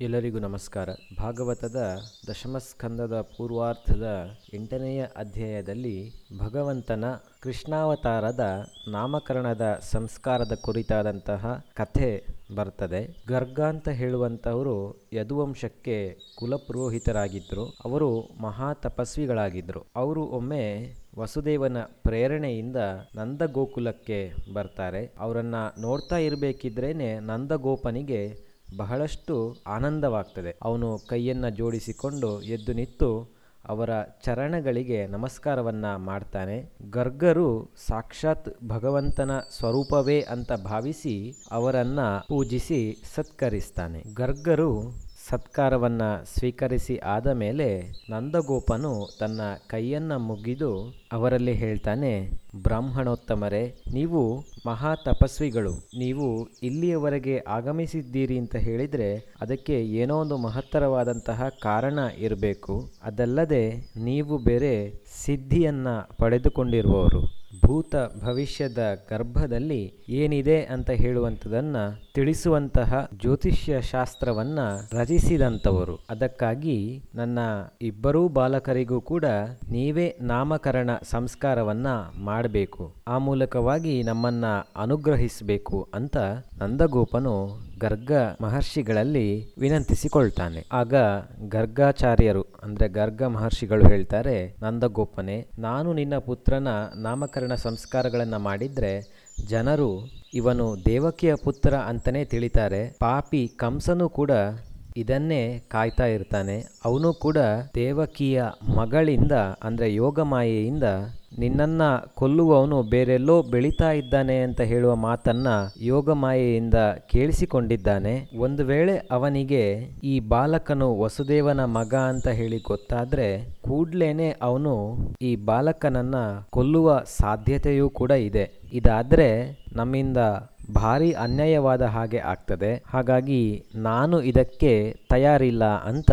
ಎಲ್ಲರಿಗೂ ನಮಸ್ಕಾರ. ಭಾಗವತದ ದಶಮಸ್ಕಂದದ ಪೂರ್ವಾರ್ಥದ ಎಂಟನೆಯ ಅಧ್ಯಾಯದಲ್ಲಿ ಭಗವಂತನ ಕೃಷ್ಣಾವತಾರದ ನಾಮಕರಣದ ಸಂಸ್ಕಾರದ ಕುರಿತಾದಂತಹ ಕಥೆ ಬರ್ತದೆ. ಗರ್ಗ ಅಂತ ಹೇಳುವಂತವರು ಯದುವಂಶಕ್ಕೆ ಕುಲಪುರೋಹಿತರಾಗಿದ್ದರು ಅವರು ಮಹಾ ತಪಸ್ವಿಗಳಾಗಿದ್ದರು ಅವರು ಒಮ್ಮೆ ವಸುದೇವನ ಪ್ರೇರಣೆಯಿಂದ ನಂದಗೋಕುಲಕ್ಕೆ ಬರ್ತಾರೆ. ಅವರನ್ನ ನೋಡ್ತಾ ಇರಬೇಕಿದ್ರೇನೆ ನಂದಗೋಪನಿಗೆ ಬಹಳಷ್ಟು ಆನಂದವಾಗ್ತದೆ. ಅವನು ಕೈಯನ್ನು ಜೋಡಿಸಿಕೊಂಡು ಎದ್ದು ನಿಂತು ಅವರ ಚರಣಗಳಿಗೆ ನಮಸ್ಕಾರವನ್ನ ಮಾಡ್ತಾನೆ. ಗರ್ಗರು ಸಾಕ್ಷಾತ್ ಭಗವಂತನ ಸ್ವರೂಪವೇ ಅಂತ ಭಾವಿಸಿ ಅವರನ್ನು ಪೂಜಿಸಿ ಸತ್ಕರಿಸ್ತಾನೆ. ಗರ್ಗರು ಸತ್ಕಾರವನ್ನ ಸ್ವೀಕರಿಸಿ ಆದ ಮೇಲೆ ನಂದಗೋಪನು ತನ್ನ ಕೈಯನ್ನ ಮುಗಿದು ಅವರಲ್ಲಿ ಹೇಳ್ತಾನೆ, ಬ್ರಾಹ್ಮಣೋತ್ತಮರೇ, ನೀವು ಮಹಾ ತಪಸ್ವಿಗಳು ನೀವು ಇಲ್ಲಿಯವರೆಗೆ ಆಗಮಿಸಿದ್ದೀರಿ ಅಂತ ಹೇಳಿದರೆ ಅದಕ್ಕೆ ಏನೋ ಒಂದು ಮಹತ್ತರವಾದಂತಹ ಕಾರಣ ಇರಬೇಕು. ಅದಲ್ಲದೆ ನೀವು ಬೇರೆ ಸಿದ್ಧಿಯನ್ನು ಪಡೆದುಕೊಂಡಿರುವವರು. ಭೂತ ಭವಿಷ್ಯದ ಗರ್ಭದಲ್ಲಿ ಏನಿದೆ ಅಂತ ಹೇಳುವಂಥದನ್ನು ತಿಳಿಸುವಂತಹ ಜ್ಯೋತಿಷ್ಯ ಶಾಸ್ತ್ರವನ್ನ ರಚಿಸಿದಂಥವರು. ಅದಕ್ಕಾಗಿ ನನ್ನ ಇಬ್ಬರೂ ಬಾಲಕರಿಗೂ ಕೂಡ ನೀವೇ ನಾಮಕರಣ ಸಂಸ್ಕಾರವನ್ನ ಮಾಡಬೇಕು. ಆ ಮೂಲಕವಾಗಿ ನಮ್ಮನ್ನ ಅನುಗ್ರಹಿಸಬೇಕು ಅಂತ ನಂದಗೋಪನು ಗರ್ಗ ಮಹರ್ಷಿಗಳಲ್ಲಿ ವಿನಂತಿಸಿಕೊಳ್ತಾನೆ. ಆಗ ಗರ್ಗಾಚಾರ್ಯರು, ಅಂದ್ರೆ ಗರ್ಗ ಮಹರ್ಷಿಗಳು ಹೇಳ್ತಾರೆ, ನಂದಗೋಪನೆ, ನಾನು ನಿನ್ನ ಪುತ್ರನ ನಾಮಕರಣ ಸಂಸ್ಕಾರಗಳನ್ನು ಮಾಡಿದ್ರೆ ಜನರು ಇವನು ದೇವಕಿಯ ಪುತ್ರ ಅಂತಲೇ ತಿಳಿತಾರೆ. ಪಾಪಿ ಕಂಸನು ಕೂಡ ಇದನ್ನೇ ಕಾಯ್ತಾ ಇರ್ತಾನೆ. ಅವನು ಕೂಡ ದೇವಕಿಯ ಮಗಳಿಂದ, ಅಂದ್ರೆ ಯೋಗಮಾಯೆಯಿಂದ ನಿನ್ನನ್ನ ಕೊಲ್ಲುವವನು ಬೇರೆಲ್ಲೋ ಬೆಳೀತಾ ಇದ್ದಾನೆ ಅಂತ ಹೇಳುವ ಮಾತನ್ನ ಯೋಗಮಾಯೆಯಿಂದ ಕೇಳಿಸಿಕೊಂಡಿದ್ದಾನೆ. ಒಂದು ವೇಳೆ ಅವನಿಗೆ ಈ ಬಾಲಕನು ವಸುದೇವನ ಮಗ ಅಂತ ಹೇಳಿ ಗೊತ್ತಾದ್ರೆ ಕೂಡ್ಲೇನೆ ಅವನು ಈ ಬಾಲಕನನ್ನ ಕೊಲ್ಲುವ ಸಾಧ್ಯತೆಯೂ ಕೂಡ ಇದೆ. ಇದಾದ್ರೆ ನಮ್ಮಿಂದ ಭಾರಿ ಅನ್ಯಾಯವಾದ ಹಾಗೆ ಆಗ್ತದೆ. ಹಾಗಾಗಿ ನಾನು ಇದಕ್ಕೆ ತಯಾರಿಲ್ಲ ಅಂತ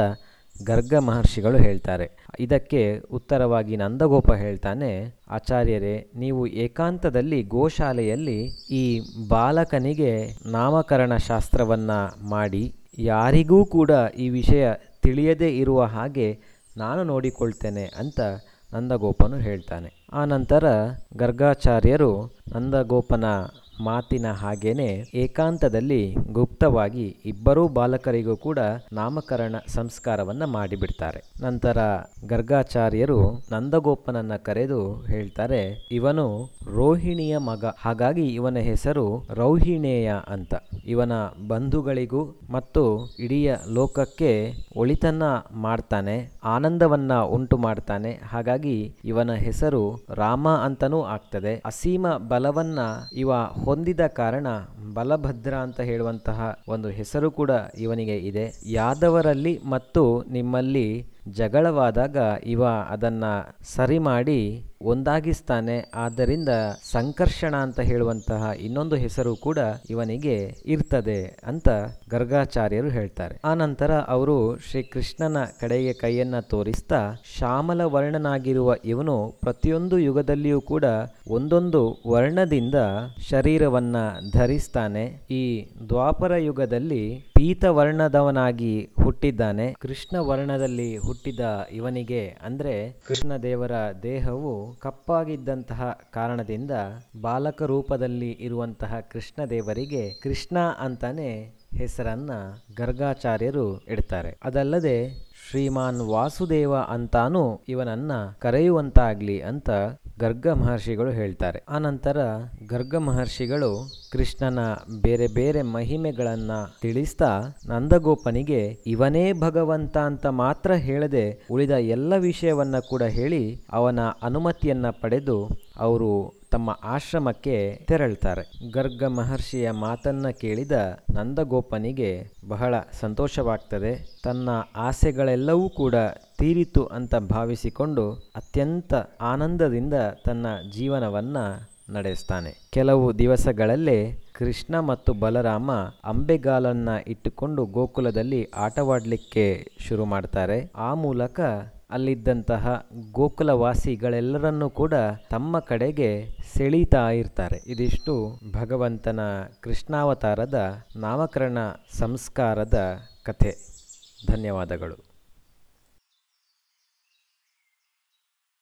ಗರ್ಗ ಮಹರ್ಷಿಗಳು ಹೇಳ್ತಾರೆ. ಇದಕ್ಕೆ ಉತ್ತರವಾಗಿ ನಂದಗೋಪ ಹೇಳ್ತಾನೆ, ಆಚಾರ್ಯರೇ, ನೀವು ಏಕಾಂತದಲ್ಲಿ ಗೋಶಾಲೆಯಲ್ಲಿ ಈ ಬಾಲಕನಿಗೆ ನಾಮಕರಣ ಶಾಸ್ತ್ರವನ್ನ ಮಾಡಿ, ಯಾರಿಗೂ ಕೂಡ ಈ ವಿಷಯ ತಿಳಿಯದೇ ಇರುವ ಹಾಗೆ ನಾನು ನೋಡಿಕೊಳ್ತೇನೆ ಅಂತ ನಂದಗೋಪನು ಹೇಳ್ತಾನೆ. ಆ ನಂತರ ಗರ್ಗಾಚಾರ್ಯರು ನಂದಗೋಪನ ಮಾತಿನ ಹಾಗೇನೆ ಏಕಾಂತದಲ್ಲಿ ಗುಪ್ತವಾಗಿ ಇಬ್ಬರೂ ಬಾಲಕರಿಗೂ ಕೂಡ ನಾಮಕರಣ ಸಂಸ್ಕಾರವನ್ನ ಮಾಡಿಬಿಡ್ತಾರೆ. ನಂತರ ಗರ್ಗಾಚಾರ್ಯರು ನಂದಗೋಪನನ್ನ ಕರೆದು ಹೇಳ್ತಾರೆ, ಇವನು ರೋಹಿಣಿಯ ಮಗ. ಹಾಗಾಗಿ ಇವನ ಹೆಸರು ರೌಹಿಣೇಯ ಅಂತ. ಇವನ ಬಂಧುಗಳಿಗೂ ಮತ್ತು ಇಡೀ ಲೋಕಕ್ಕೆ ಒಳಿತನ್ನ ಮಾಡ್ತಾನೆ, ಆನಂದವನ್ನ ಉಂಟು ಮಾಡ್ತಾನೆ. ಹಾಗಾಗಿ ಇವನ ಹೆಸರು ರಾಮ ಅಂತನೂ ಆಗ್ತದೆ. ಅಸೀಮ ಬಲವನ್ನ ಇವ ಹೊಂದಿದ ಕಾರಣ ಬಲಭದ್ರ ಅಂತ ಹೇಳುವಂತಹ ಒಂದು ಹೆಸರು ಕೂಡ ಇವನಿಗೆ ಇದೆ. ಯಾದವರಲ್ಲಿ ಮತ್ತು ನಿಮ್ಮಲ್ಲಿ ಜಗಳವಾದಾಗ ಇವ ಅದನ್ನ ಸರಿ ಮಾಡಿ ಒಂದಾಗಿಸ್ತಾನೆ. ಆದ್ದರಿಂದ ಸಂಕರ್ಷಣ ಅಂತ ಹೇಳುವಂತಹ ಇನ್ನೊಂದು ಹೆಸರು ಕೂಡ ಇವನಿಗೆ ಇರ್ತದೆ ಅಂತ ಗರ್ಗಾಚಾರ್ಯರು ಹೇಳ್ತಾರೆ. ಆನಂತರ ನಂತರ ಅವರು ಶ್ರೀಕೃಷ್ಣನ ಕಡೆಗೆ ಕೈಯನ್ನ ತೋರಿಸ್ತಾ ಶ್ಯಾಮಲ ವರ್ಣನಾಗಿರುವ ಇವನು ಪ್ರತಿಯೊಂದು ಯುಗದಲ್ಲಿಯೂ ಕೂಡ ಒಂದೊಂದು ವರ್ಣದಿಂದ ಶರೀರವನ್ನ ಧರಿಸ್ತಾನೆ ಈ ದ್ವಾಪರ ಯುಗದಲ್ಲಿ ಪೀತವರ್ಣದವನಾಗಿ ಹುಟ್ಟಿದ್ದಾನೆ. ಕೃಷ್ಣ ವರ್ಣದಲ್ಲಿ ಹುಟ್ಟಿದ ಇವನಿಗೆ ಅಂದ್ರೆ ಕೃಷ್ಣ ದೇವರ ದೇಹವು ಕಪ್ಪಾಗಿದ್ದಂತಹ ಕಾರಣದಿಂದ ಬಾಲಕ ರೂಪದಲ್ಲಿ ಇರುವಂತಹ ಕೃಷ್ಣ ದೇವರಿಗೆ ಕೃಷ್ಣ ಅಂತಾನೆ ಹೆಸರನ್ನ ಗರ್ಗಾಚಾರ್ಯರು ಇಡ್ತಾರೆ. ಅದಲ್ಲದೆ ಶ್ರೀಮಾನ್ ವಾಸುದೇವ ಅಂತಾನೂ ಇವನನ್ನ ಕರೆಯುವಂತಾಗ್ಲಿ ಅಂತ ಗರ್ಗ ಮಹರ್ಷಿಗಳು ಹೇಳ್ತಾರೆ. ಆನಂತರ ಗರ್ಗ ಮಹರ್ಷಿಗಳು ಕೃಷ್ಣನ ಬೇರೆ ಬೇರೆ ಮಹಿಮೆಗಳನ್ನ ತಿಳಿಸ್ತಾ ನಂದಗೋಪನಿಗೆ, ಇವನೇ ಭಗವಂತ ಅಂತ ಮಾತ್ರ ಹೇಳದೆ ಉಳಿದ ಎಲ್ಲ ವಿಷಯವನ್ನ ಕೂಡ ಹೇಳಿ ಅವನ ಅನುಮತಿಯನ್ನ ಪಡೆದು ಅವರು ತಮ್ಮ ಆಶ್ರಮಕ್ಕೆ ತೆರಳ್ತಾರೆ. ಗರ್ಗ ಮಹರ್ಷಿಯ ಮಾತನ್ನ ಕೇಳಿದ ನಂದಗೋಪನಿಗೆ ಬಹಳ ಸಂತೋಷವಾಗ್ತದೆ. ತನ್ನ ಆಸೆಗಳೆಲ್ಲವೂ ಕೂಡ ತೀರಿತು ಅಂತ ಭಾವಿಸಿಕೊಂಡು ಅತ್ಯಂತ ಆನಂದದಿಂದ ತನ್ನ ಜೀವನವನ್ನ ನಡೆಸ್ತಾನೆ. ಕೆಲವು ದಿವಸಗಳಲ್ಲೇ ಕೃಷ್ಣ ಮತ್ತು ಬಲರಾಮ ಅಂಬೆಗಾಲನ್ನ ಇಟ್ಟುಕೊಂಡು ಗೋಕುಲದಲ್ಲಿ ಆಟವಾಡಲಿಕ್ಕೆ ಶುರು ಮಾಡ್ತಾರೆ. ಆ ಮೂಲಕ ಅಲ್ಲಿದ್ದಂತಹ ಗೋಕುಲವಾಸಿಗಳೆಲ್ಲರನ್ನೂ ಕೂಡ ತಮ್ಮ ಕಡೆಗೆ ಸೆಳೀತಾ ಇರ್ತಾರೆ. ಇದಿಷ್ಟು ಭಗವಂತನ ಕೃಷ್ಣಾವತಾರದ ನಾಮಕರಣ ಸಂಸ್ಕಾರದ ಕಥೆ. ಧನ್ಯವಾದಗಳು.